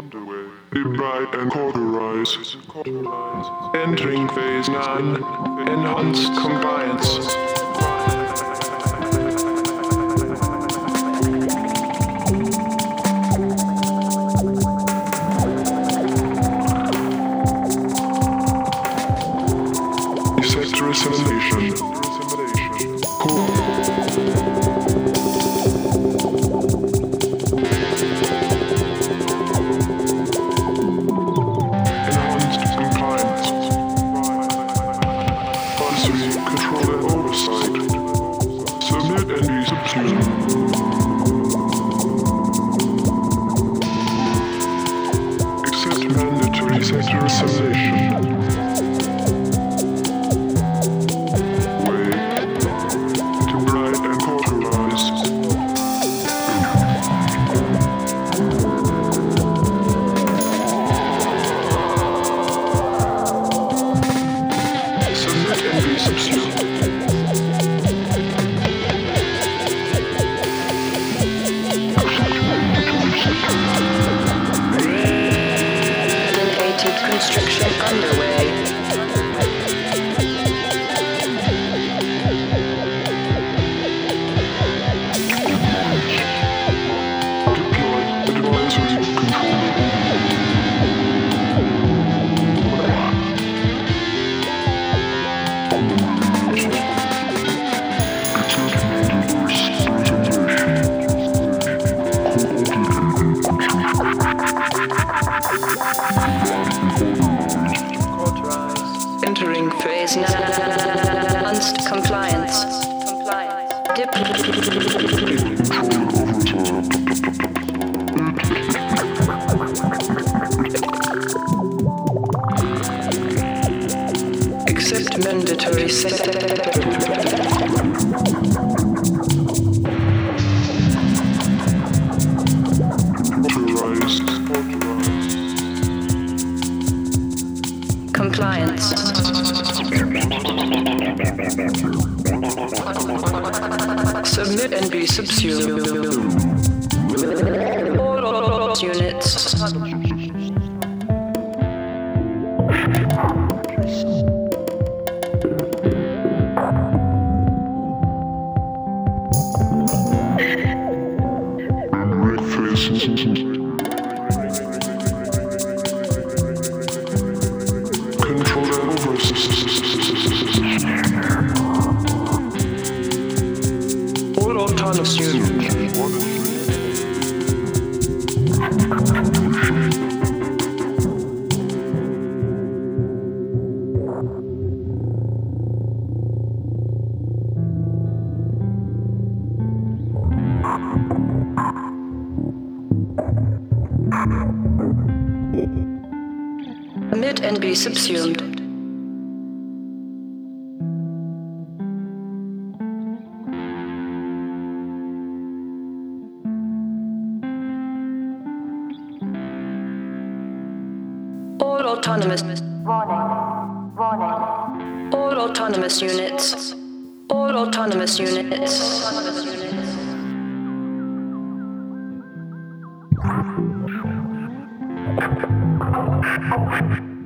Debride and cauterize. Entering phase 9. Enhanced compliance. Sector assimilation. Cool. Mandatory Elevated construction underway. 9. Enhanced compliance. Accept mandatory. Compliance. Submit and be subsumed. All units. Red phase. Submit and be subsumed. All autonomous. Warning. Warning. All autonomous units. All autonomous units. Thank you.